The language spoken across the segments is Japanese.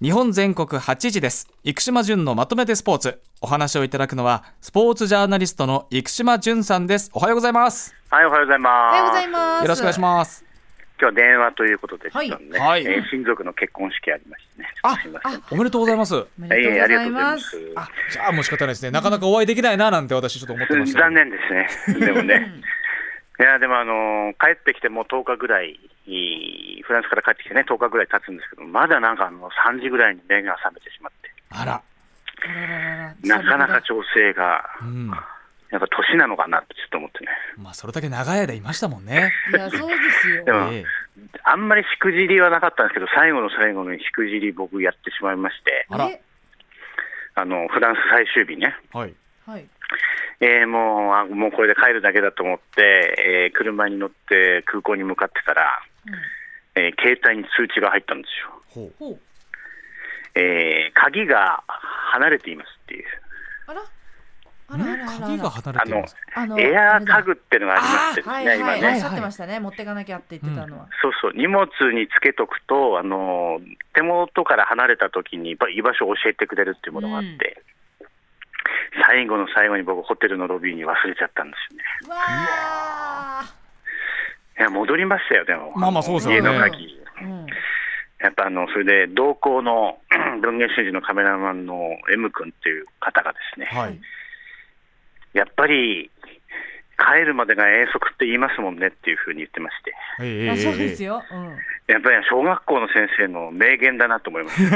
日本全国8時です生島淳のまとめてスポーツお話をいただくのはスポーツジャーナリストの生島淳さんですおはようございますはい、おはようございます。おはようございます。よろしくお願いします今日は電話ということで、はいはいえー親族の結婚式ありましてね。あすみません。おめでとうございますおめでとうございます。あじゃあもう仕方ないですねなかなかお会いできないななんて私ちょっと思ってました残念ですね。でもね。いや、でもあのー帰ってきてもう10日ぐらい、いいフランスから帰ってきてね、10日ぐらい経つんですけど、まだなんかあの3時ぐらいに目が覚めてしまって、あら。なかなか調整が、うん。やっぱ年なのかなってちょっと思ってね。まあそれだけ長い間いましたもんね。いや、そうですよ。で。も、ええ。あんまりしくじりはなかったんですけど、最後の最後にしくじり僕やってしまいまして、あら。えあの、フランス最終日ね。はい。はい。えーもうあもうこれで帰るだけだと思って、えー車に乗って空港に向かってたら、えー携帯に通知が入ったんですよ。えー鍵が離れていますっていう、あら？あらあらあらあら。鍵が離れていますあのエアータグ。グっていうのがありましてね、はいはい、今ね、はい、おっしゃってましたね。持ってかなきゃって言ってたのは。そうそう、荷物につけとくと、あのー手元から離れた時にば居場所を教えてくれるっていうものがあって、最後の最後に僕、ホテルのロビーに忘れちゃったんですよね。うわあ。戻りましたよ、でも、まあまあそうですよね家の鍵。うん。やっぱあのそれで同行の 文芸春秋のカメラマンの M 君っていう方がですね、はいやっぱり帰るまでが遠足って言いますもんねっていうふうに言ってまして、えそうですよよ。うん。やっぱり小学校の先生の名言だなと思います。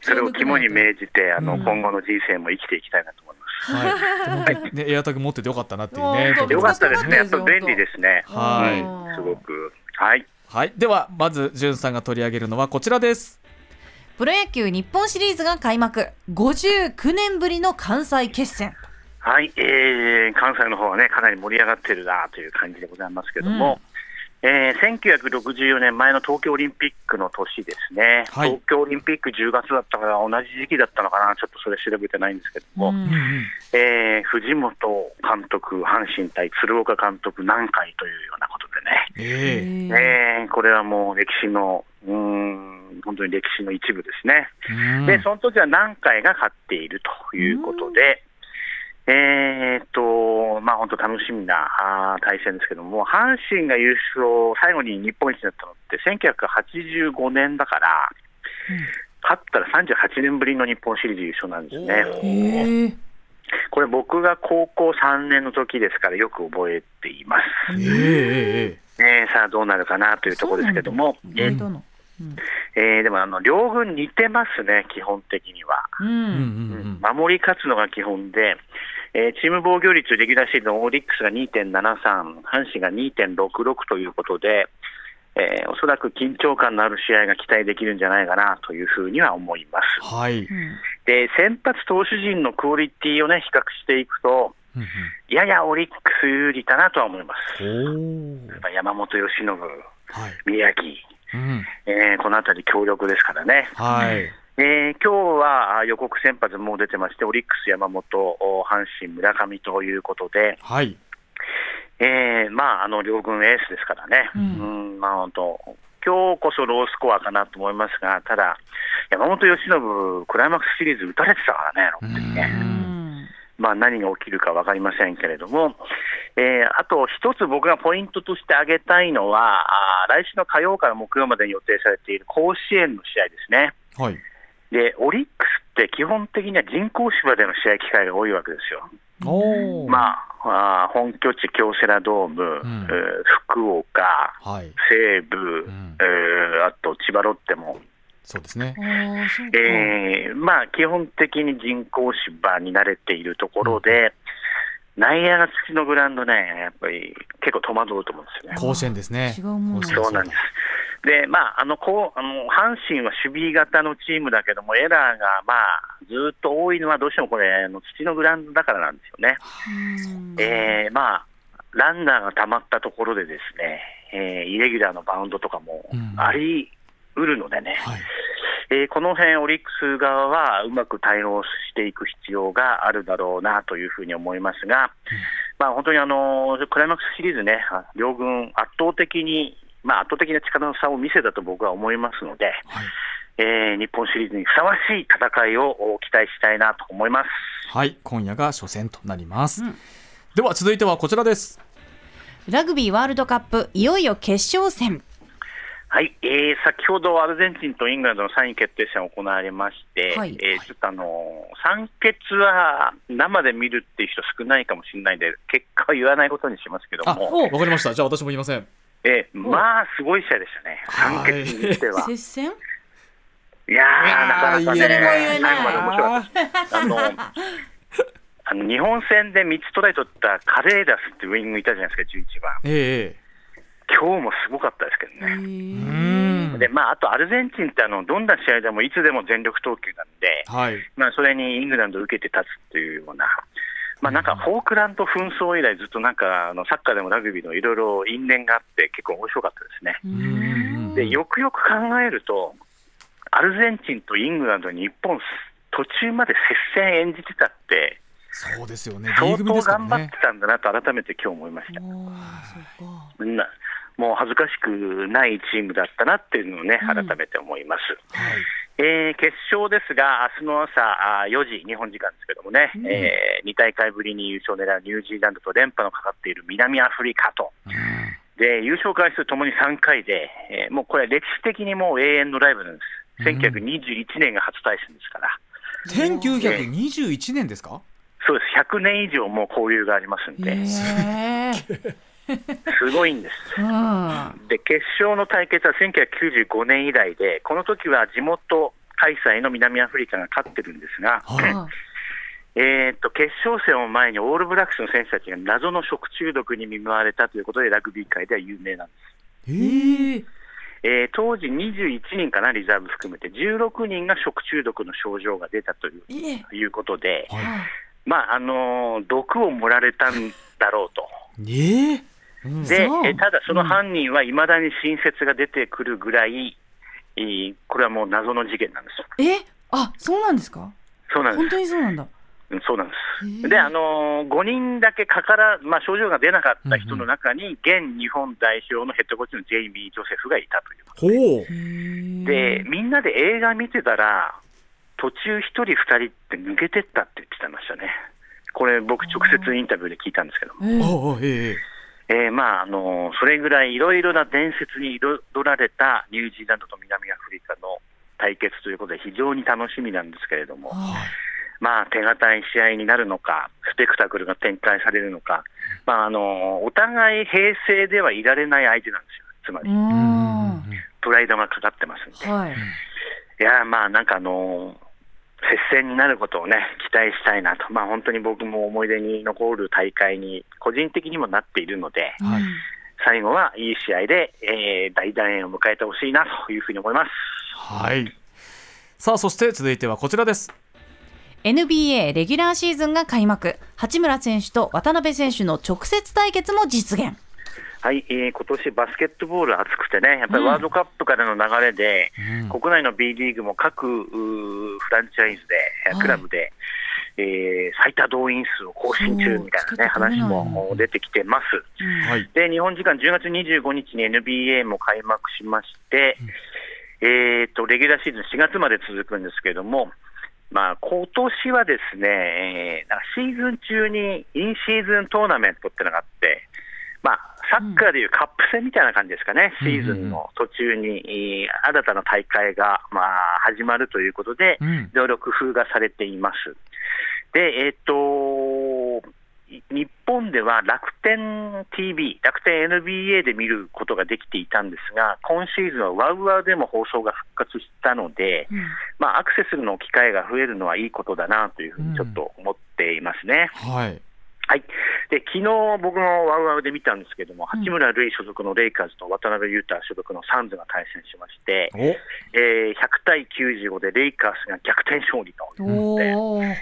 それを肝に銘じて、あのうん今後の人生も生きていきたいなと思います。はい。ねエアタグ持っててよかったなっていうねよかったですね、やっぱ便利ですね、はい。うんすごく。はい。はい。ではまずじゅんさんが取り上げるのはこちらです。プロ野球日本シリーズが開幕。59年ぶりの関西決戦。はい、えー関西の方はね、かなり盛り上がってるなという感じでございますけども、えー1964年前の東京オリンピックの年ですね、はい。東京オリンピック10月だったから、同じ時期だったのかな、ちょっとそれ調べてないんですけども、うんえー藤本監督、阪神対鶴岡監督、南海というようなことでね、ええ。えーこれはもう歴史の、うーん、本当に歴史の一部ですね。えうん。で、その時は南海が勝っているということで、えーっと、まあ本当楽しみな対戦ですけども、阪神が優勝、最後に日本一になったのって1985年だから、勝ったら38年ぶりの日本シリーズ優勝なんですね。これ僕が高校3年の時ですからよく覚えています。ええええねさあどうなるかなというところですけども、そうなんだ意外とのえーでもあの両軍似てますね、基本的には。うん。うんうんうん。うん。守り勝つのが基本で、えーチーム防御率、レギュラーシーズン、オリックスが2.73、阪神が2.66ということで、えーおそらく緊張感のある試合が期待できるんじゃないかなというふうには思います。はいうんで、先発投手陣のクオリティをね、比較していくと、うんうんややオリックス有利かなとは思います。おーやっぱ山本由伸、はい宮城、うんえーこのあたり強力ですからね。はいえー今日はあ予告先発もう出てまして、オリックス、山本、お阪神、村上ということで、はい。えーまあ、あの両軍エースですからね、ううんんまあ、本当、今日こそロースコアかなと思いますが、ただ、山本由伸、クライマックスシリーズ打たれてたからね、ね、うん。まあ、何が起きるか分かりませんけれども、えーあと一つ僕がポイントとして挙げたいのは、あー来週の火曜から木曜までに予定されている甲子園の試合ですね。はいで、オリックスって基本的には人工芝での試合機会が多いわけですよ。まあ、あー本拠地京セラドーム、ん。えー福岡、はい。西武、ん。えーあと千葉ロッテも、そうですね。えーまあ、基本的に人工芝に慣れているところで、内野が土のグラウンドね、やっぱり結構戸惑うと思うんですよね。甲子園ですね。そうなんです。で、まあ、あの、こう、あの、阪神は守備型のチームだけども、エラーが、まあ、ずっと多いのはどうしてもこれ、あの土のグラウンドだからなんですよね。うんえーまあ、ランナーが溜まったところでですね、えーイレギュラーのバウンドとかもうん。あり得るのでね、はい。えーこの辺オリックス側はうまく対応していく必要があるだろうなというふうに思いますが、まあ、本当にあのクライマックスシリーズね、あ両軍圧倒的に、まあ、圧倒的な力の差を見せたと僕は思いますので、はいえー日本シリーズにふさわしい戦いを期待したいなと思います。はい、今夜が初戦となります。うんでは続いてはこちらです。ラグビーワールドカップいよいよ決勝戦はい、えー先ほどアルゼンチンとイングランドの3位決定戦が行われまして、はいえーちょっとあの3決は生で見るっていう人少ないかもしれないんで、結果は言わないことにしますけどあ、も、わかりました。じゃあ私も言いません。えーまあ、すごい試合でしたね、はい3決にしては。接戦？いやー、なかなかね、最後まで面白かった。あのあの日本戦で3つトライ取ったカレーダスってウイングいたじゃないですか、11番。ええ今日もすごかったですけどね。で、まあ、あとアルゼンチンってあの、どんな試合でもいつでも全力投球なんで、はい。まあ、それにイングランドを受けて立つっていうような、まあ、なんかフォークランド紛争以来、ずっとなんかあのサッカーでもラグビーのいろいろ因縁があって、結構面白かったですね。で、よくよく考えると、アルゼンチンとイングランド、日本、途中まで接戦演じてたって、そうですよね。相当頑張って。たんだなと改めて今日思いました。なもう恥ずかしくないチームだったなっていうのをね、うん。改めて思います。はい。えー決勝ですが、明日の朝あー4時、日本時間ですけどもね、うん。え2大会ぶりに優勝を狙うニュージーランドと連覇のかかっている南アフリカと、うん。で優勝回数ともに3回で、えーもうこれ、歴史的にもう永遠のライブなんです、うん。1921年が初対戦ですから、1921年ですか？そうです、100年以上もう交流がありますんで、すごいんです。うんで決勝の対決は1995年以来で、この時は地元開催の南アフリカが勝ってるんですが、はい。えーっと決勝戦を前にオールブラックスの選手たちが謎の食中毒に見舞われたということで、ラグビー界では有名なんです。えええー当時21人かな、リザーブ含めて、16人が食中毒の症状が出たといういうことで、はい。まああのー毒を盛られたんだろうと。ええうんで、ただその犯人はいまだに新説が出てくるぐらい、えーこれはもう謎の事件なんですよ。え？あそうなんですか？そうなんです。本当にそうなんだ。うんそうなんでへす。えで、あのー、5人だけかから、まあ、症状が出なかった人の中に、現日本代表のヘッドコーチのジェイミー・ジョセフがいたという。ほう。で、みんなで映画見てたら、途中1人、2人って抜けてったって言ってましたね。これ、僕、直接インタビューで聞いたんですけども、えーまああのーそれぐらいいろいろな伝説に彩られたニュージーランドと南アフリカの対決ということで、非常に楽しみなんですけれども。はまあ、手堅い試合になるのか、スペクタクルが展開されるのか、まあ、あのお互い平成ではいられない相手なんですよ、つまり、プライドがかかってますんで、はい。いや、まあ、なんかあの接戦になることをね、期待したいなと、まあ、本当に僕も思い出に残る大会に、個人的にもなっているので、はいうん最後はいい試合で、えー大団円を迎えてほしいなというふうに思います。はい。さあ、そして続いてはこちらです。NBA レギュラーシーズンが開幕八村選手と渡辺選手の直接対決も実現はい、えー今年バスケットボール熱くてね、やっぱりワールドカップからの流れで、うん。国内の B リーグも各フランチャイズで、はい。クラブで、えー最多動員数を更新中みたいな、ね、話も出てきてます。うん。はい。で、日本時間10月25日に NBA も開幕しまして、えーと、レギュラーシーズン4月まで続くんですけれども、まあ、今年はですね、えーなんかシーズン中にインシーズントーナメントってのがあって、まあ、サッカーでいうカップ戦みたいな感じですかね、シーズンの途中に、えー新たな大会が、まあ、始まるということで、うんいろいろ工夫がされています。で、えっ、と、い日本では楽天 TV、楽天 NBA で見ることができていたんですが、今シーズンはワウワウでも放送が復活したので、うんまあ、アクセスの機会が増えるのはいいことだなというふうにちょっと思っていますね。はい。はい。で、昨日僕もワウワウで見たんですけども、うん。八村塁所属のレイカーズと渡辺裕太所属のサンズが対戦しまして、お。えー100対95でレイカーズが逆転勝利と。いう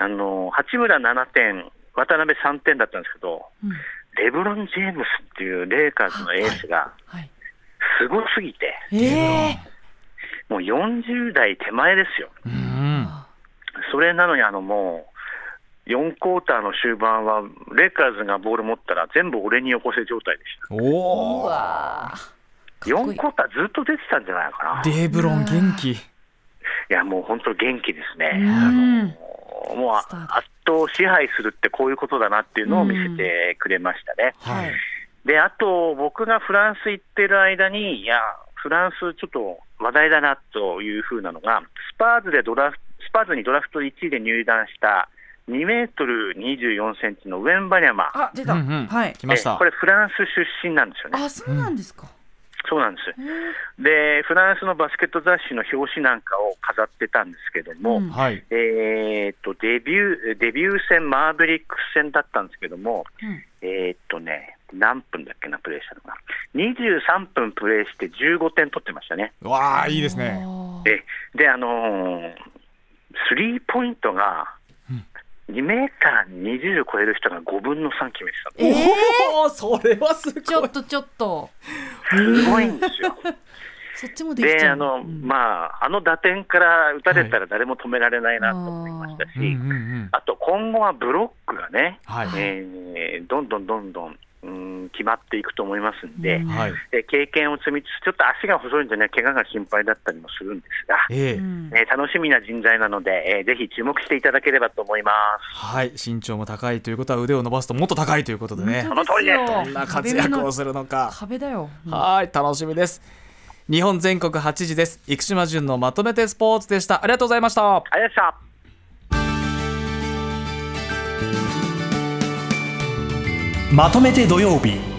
あの八村7点、渡辺3点だったんですけど、うん。レブロン・ジェームスっていうレイカーズのエースがはい。すごすぎて、ええもう40代手前ですよ。うん。それなのにあのもう、4クォーターの終盤は、レイカーズがボール持ったら全部俺によこせ状態でした。うおお。わ4クォーターずっと出てたんじゃないかな。レブロン元気。いや、もう本当元気ですね。もう圧倒支配するってこういうことだなっていうのを見せてくれましたね。はい。で、あと、僕がフランス行ってる間に、いや、フランスちょっと話題だなというふうなのが、スパーズでドラフスパーズにドラフト1位で入団した2メートル24センチのウェンバンヤマ。あ、出た。うんうんはい。来ました。えこれフランス出身なんですよね。あ、そうなんですか。そうなんです。で、フランスのバスケット雑誌の表紙なんかを飾ってたんですけども、うんはい。えーっと、デビュー、デビュー戦、マーベリックス戦だったんですけども、うんえーっとね、何分だっけな、プレーしたのが。23分プレーして15点取ってましたね。わあ、いいですね。で、で、あのースリーポイントが2メーター20超える人が5分の3決めてたの。えー？おお、それはすごい。ちょっとちょっと。すごいんですよ。そっちもできちで、ゃう。あの、うんまあ、あの打点から打たれたら誰も止められないなと思いましたし、うんうんうん。あと今後はブロックがね、はい。えーどんどんどんどん、うん、決まっていくと思いますんで、うんはい。で経験を積みつつ、ちょっと足が細いんでね、怪我が心配だったりもするんですが、ええうんえー楽しみな人材なので、えーぜひ注目していただければと思います。はい。身長も高いということは腕を伸ばすともっと高いということでね。その通りですどんな活躍をするのか。壁だよ。うんはい。楽しみです。日本全国8時です。生島淳のまとめてスポーツでした。ありがとうございました。ありがとうございました。まとめて土曜日。